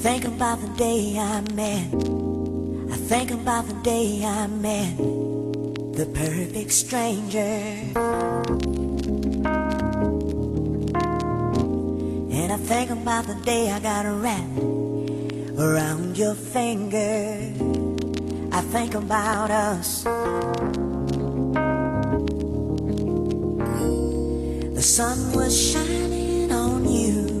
think about the day I met. I think about the day I met the perfect stranger. And I think about the day I got a wrap around your finger. I think about us. The sun was shining on you.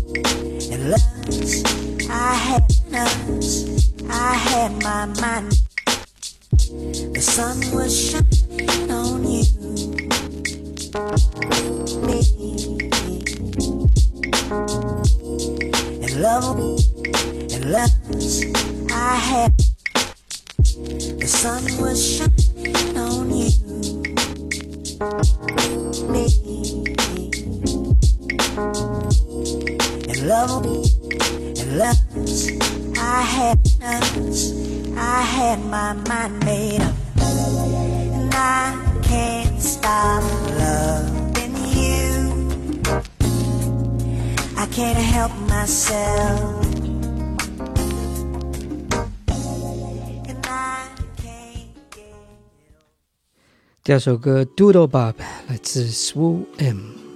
第二首歌 Doodle Bob 来自 Swoo M。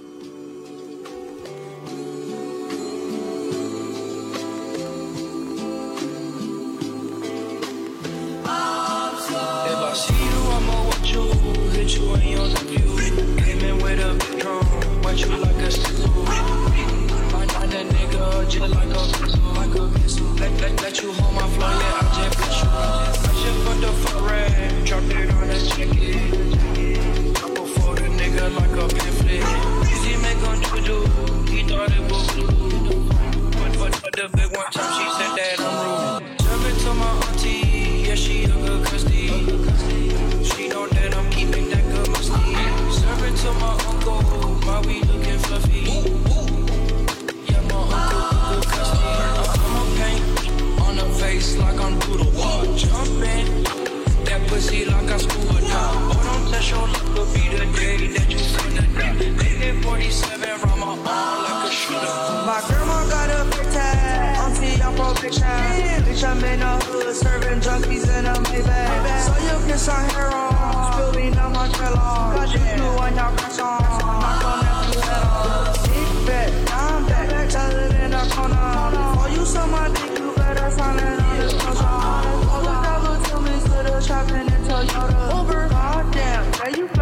Pussy like I scuba dive. Oh, don't touch your luck, will be the day that you die. They hit 47 round my arm like a shooter. My grandma got a big tag. Auntie on probation. Bitch, I'm in the hood serving junkies in a Maybach. So you can sign hair on. Spill me on my trailer. Got you blue on your. Knock on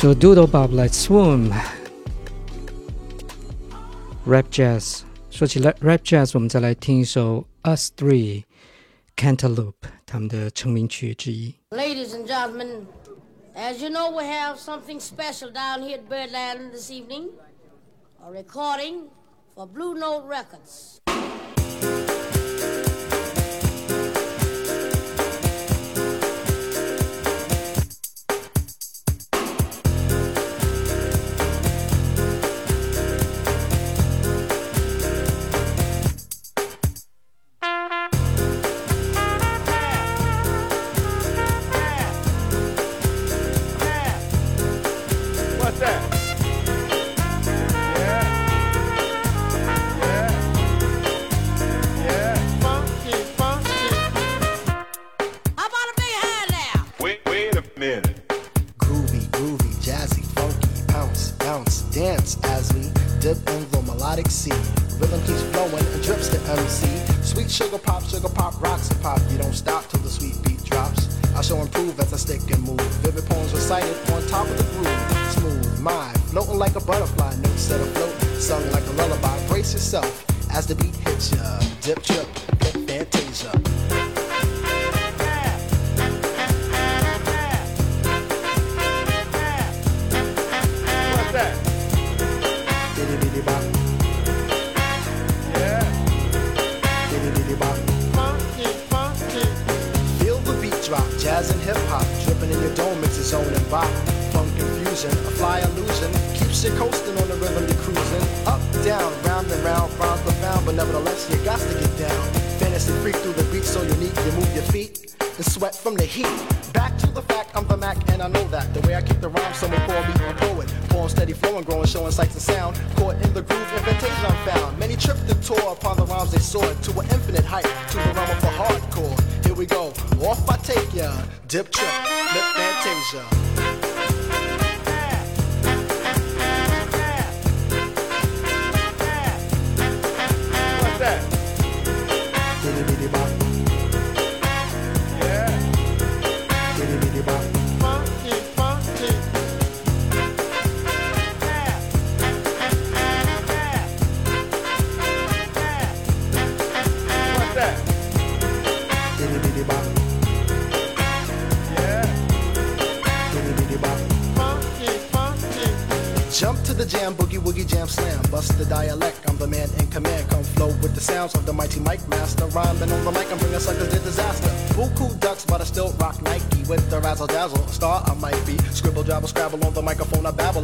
So Doodlebob, let's swim. Rap Jazz，说起 Rap Jazz，我们再来听一首 Us Three Cantaloop 他们的成名曲之一。Ladies and gentlemen, as you know, we have something special down here at Birdland this evening. A recording for Blue Note Records. the mighty Mike Master. Rhyming on the mic, I'm bringing suckers to disaster. Buku ducks, but I still rock Nike with the razzle dazzle. Star I might be. Scribble, jabble, scrabble on the microphone, I babble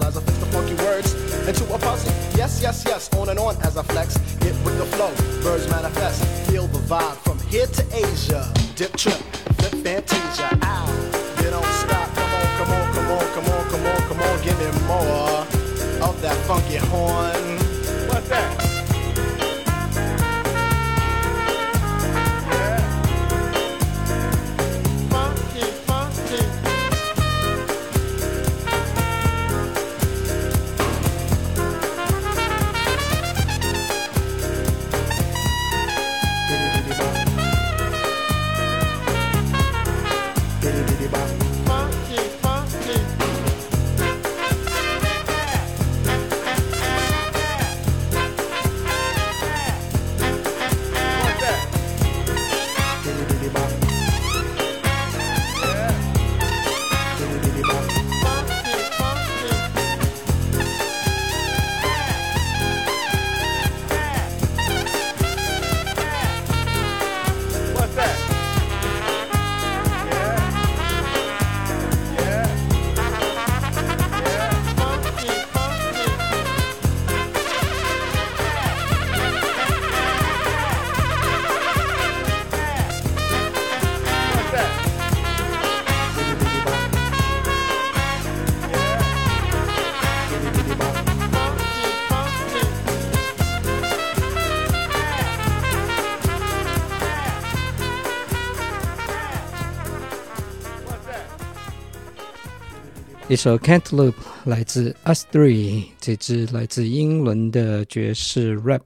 一首《Cantaloop》来自 US3 这支来自英伦的爵士 rap。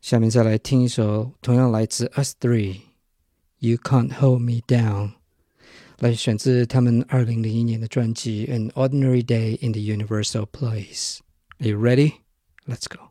下面再来听一首同样来自 US3，《You Can't Hold Me Down》，来选自他们二零零一年的专辑《An Ordinary Day in the Unusual Place》。Are you ready? Let's go.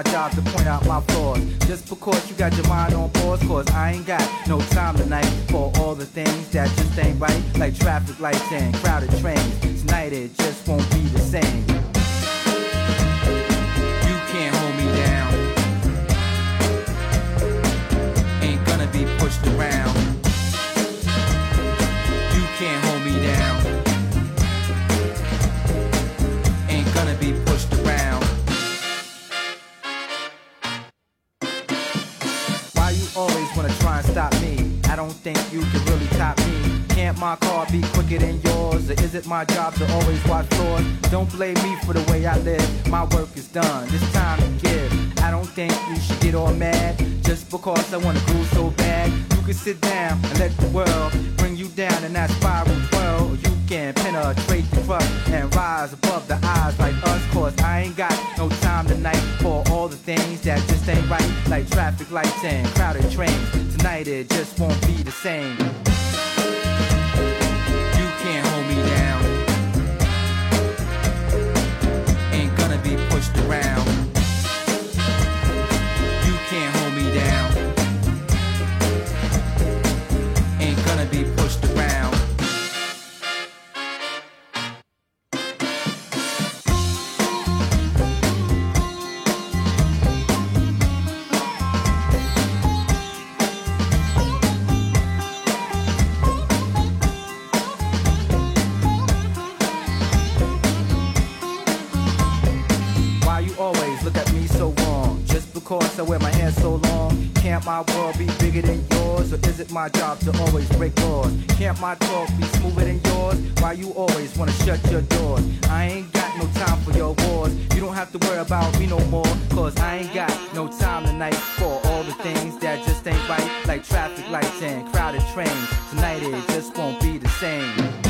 our job to my car be quicker than yours? Or is it my job to always watch floors? Don't blame me for the way I live. My work is done. It's time to give. I don't think you should get all mad just because I wanna groove so bad. You can sit down and let the world bring you down in that spiral. Or you can penetrate the crust and rise above the eyes like us. Cause I ain't got no time tonight for all the things that just ain't right. Like traffic lights and crowded trains. Tonight it just won't be the same. Around. My world be bigger than yours? Or is it my job to always break laws? Can't my talk be smoother than yours? Why you always wanna shut your doors? I ain't got no time for your wars. You don't have to worry about me no more. Cause I ain't got no time tonight for all the things that just ain't right. Like traffic lights and crowded trains. Tonight it just won't be the same.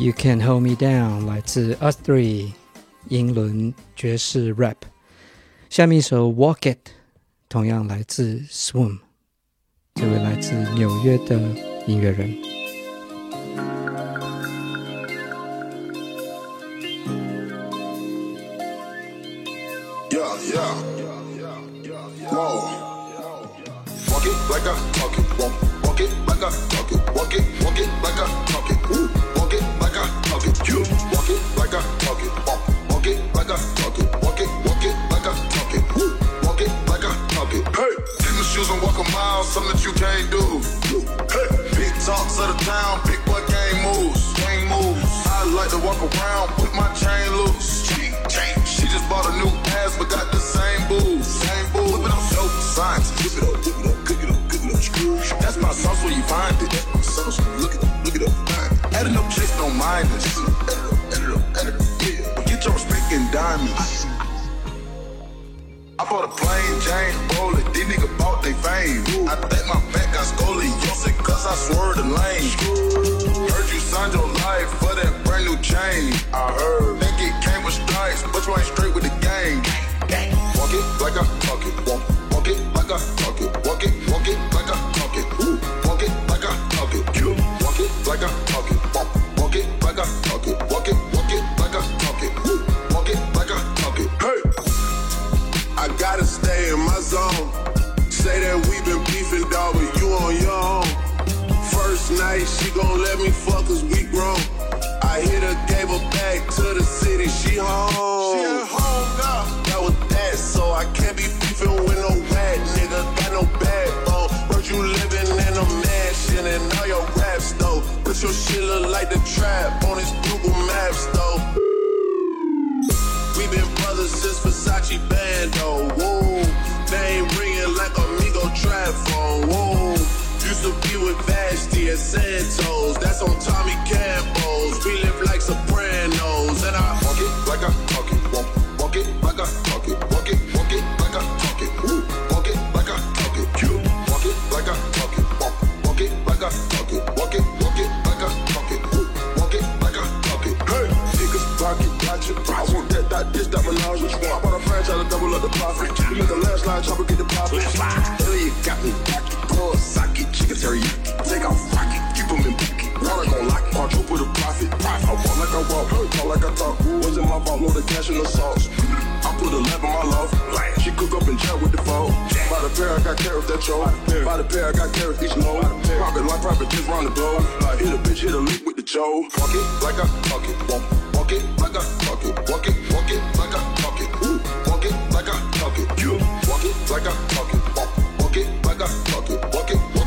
You Can Hold Me Down，来自 US3 英伦爵士 rap。下面一首 Walk It，同样来自这位来自纽约的音乐人。Bought a plain Jane roller, these niggas bought they fame. I think my back got scoliosis, cause I swerved the lane. Heard you signed your life for that brand new chain. I heard. Think it came with stripes, but you ain't straight with the game. Walk it like I talk it. Walk, walk it like I talk it. Walk it, walk it like I talk it. Ooh, walk it like I talk it. Walk it like I First night, she gon' let me fuck cause we grown. I hit her, gave her back to the city, she home. She at home now. That was that, so I can't be beefing with no rat nigga. Got no backbone. Heard you living in a mansion and all your raps though. But your shit look like the trap on his Google Maps though. We been brothers since Versace band, make chopper get the profit. Hell, you got me cocky. Socket, chicken teriyaki. Take off rocket, keep them in pocket. Water gon' lock it, quadruple the profit. I walk like I walk, talk like I talk. Was in my vault, know the cash in the sauce. I put a lap in my love. She cook up and chat with the phone. By the pair, I got carrots that show. By the pair, I got carrots each load. Private life, private just round the globe. Hit a bitch, hit a lick with the chow. Walk it like I talk it. Walk, walk it like I talk it. Walk it, walk it like I talk it. Ooh, walk it like I talk it. You like talk it. Walk, walk it like talk it. Walk it,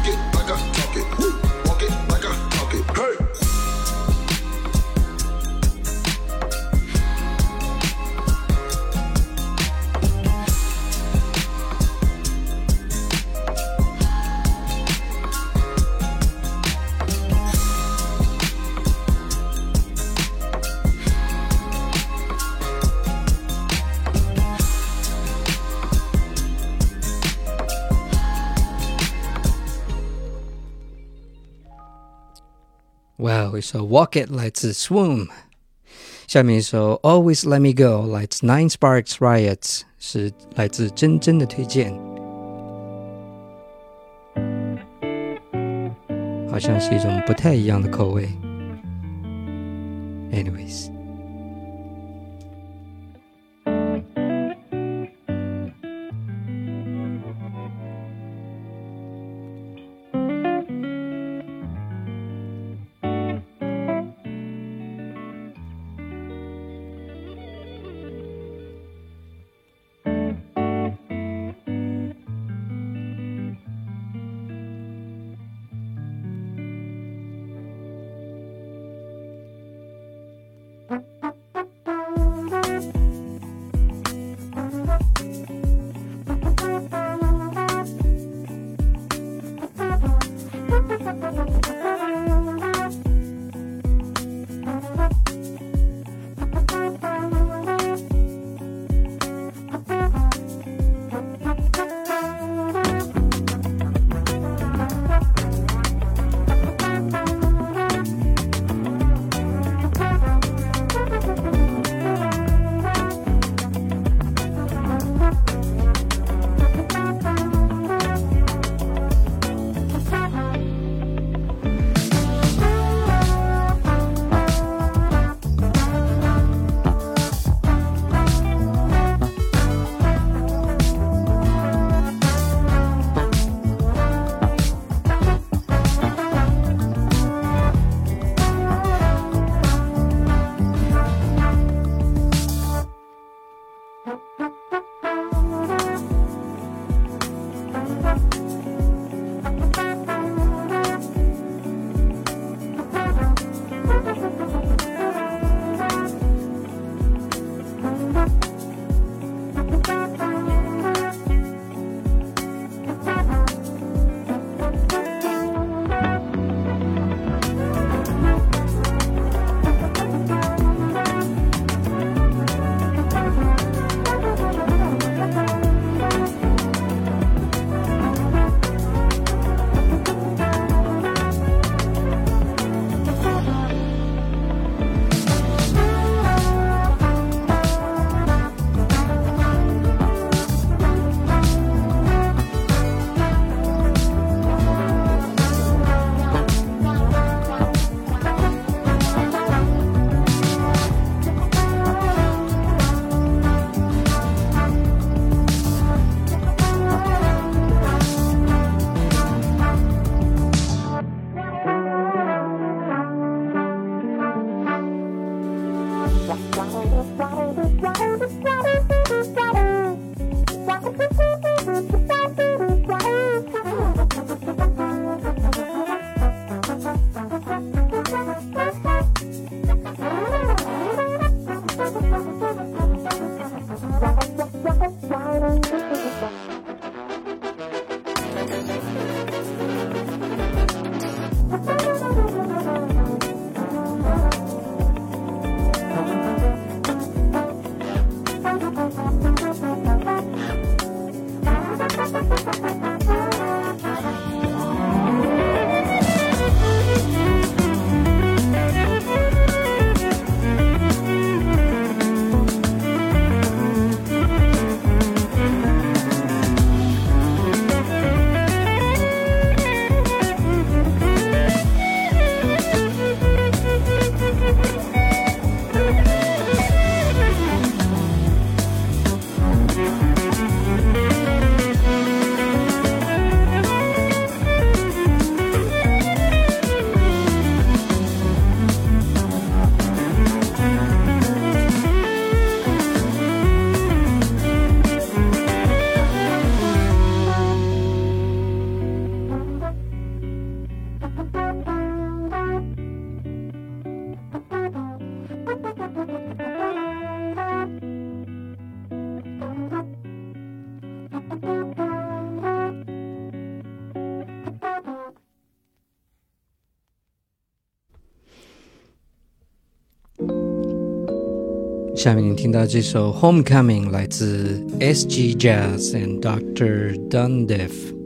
Wow，一首《Walk It》来自 Swoon，下面一首《Always Let Me Go》来自 Nine Sparks Riots，是来自真真的推荐，好像是一种不太一样的口味。Anyways。 下面您听到这首《Homecoming》来自 S.G. Jazz and Dr. Dundiff。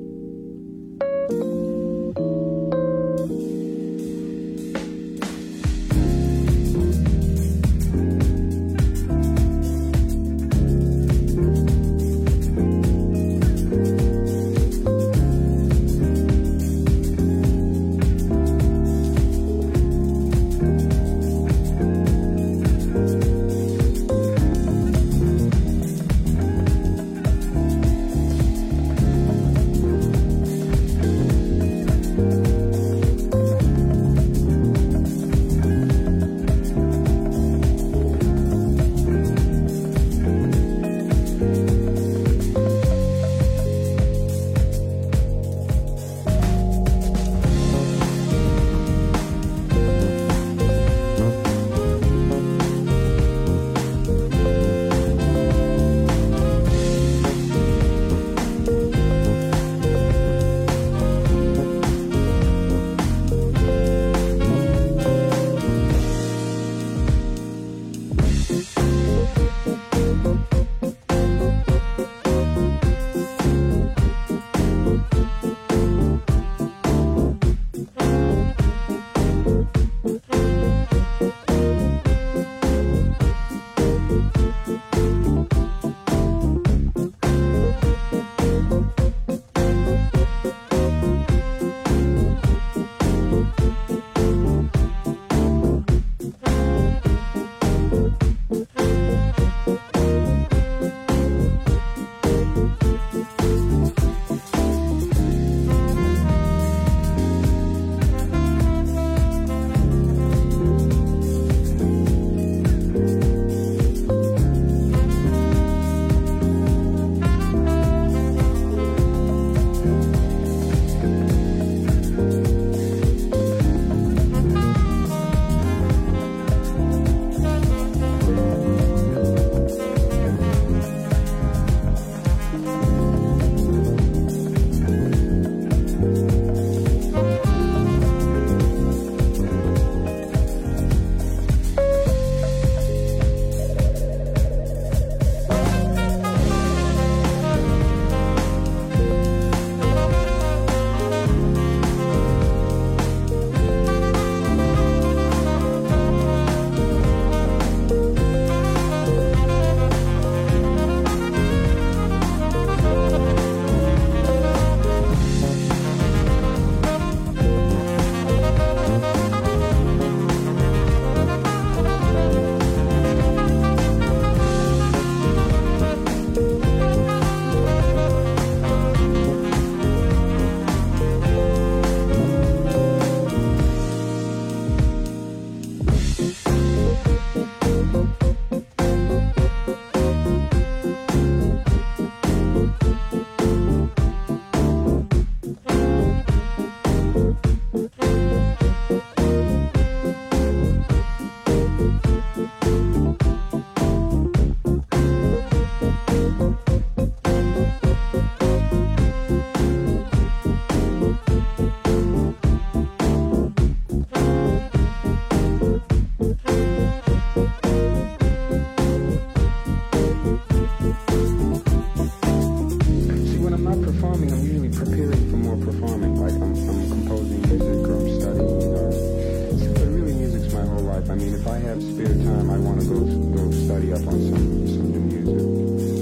I mean, if I have spare time, I want to go go study up on some some new music.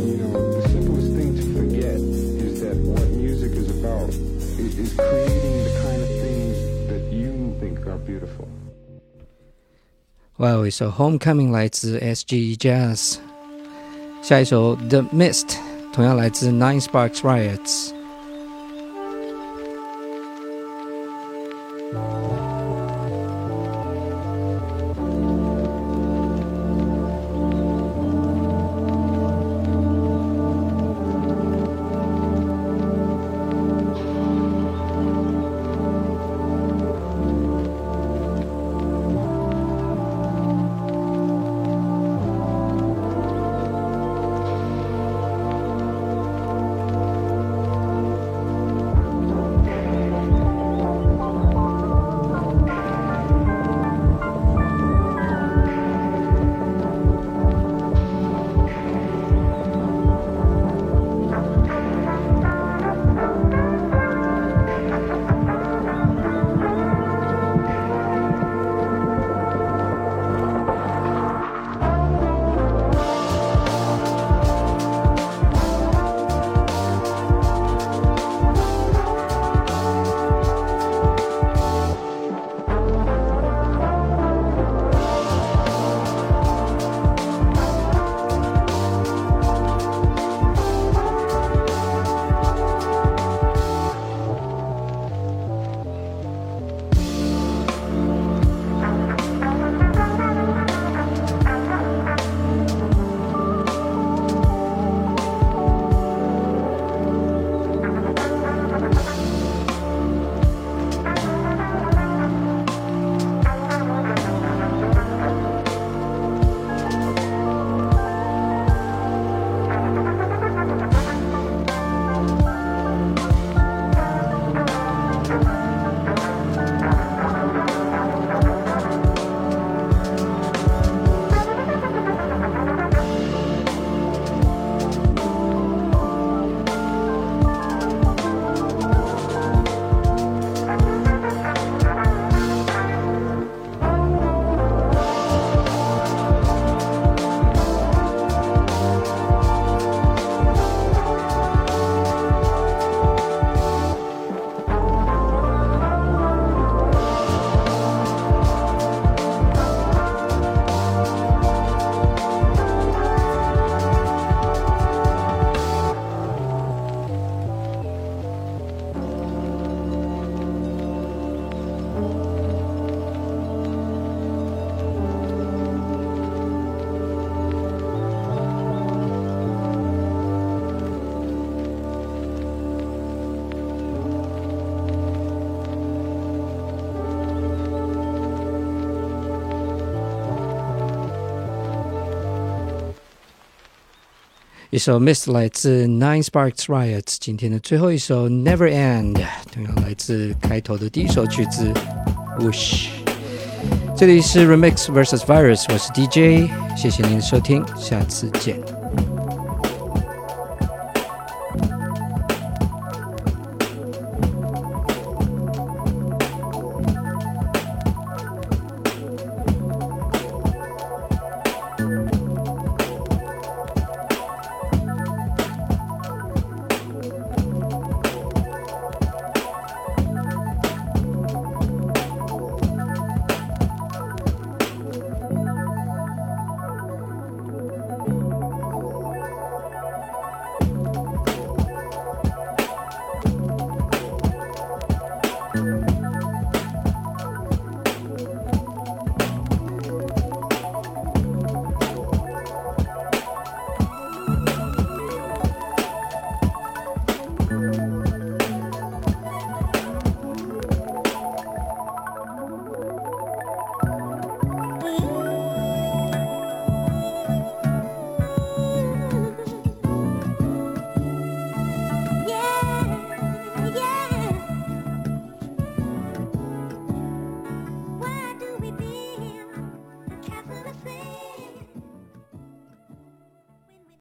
You know, the simplest thing to forget is that what music is about is, is creating the kind of things that you think are beautiful. 哇，有一首《Homecoming》来自 SG Jazz，下一首《The Mist》同样来自 Nine Sparks Riots。 一首《Mist》来自 uh, Nine Sparks Riots，今天的最后一首《Never End》，同样来自开头的第一首曲子《Wüsh》。这里是 Remix vs Virus，我是 DJ，谢谢您的收听，下次见。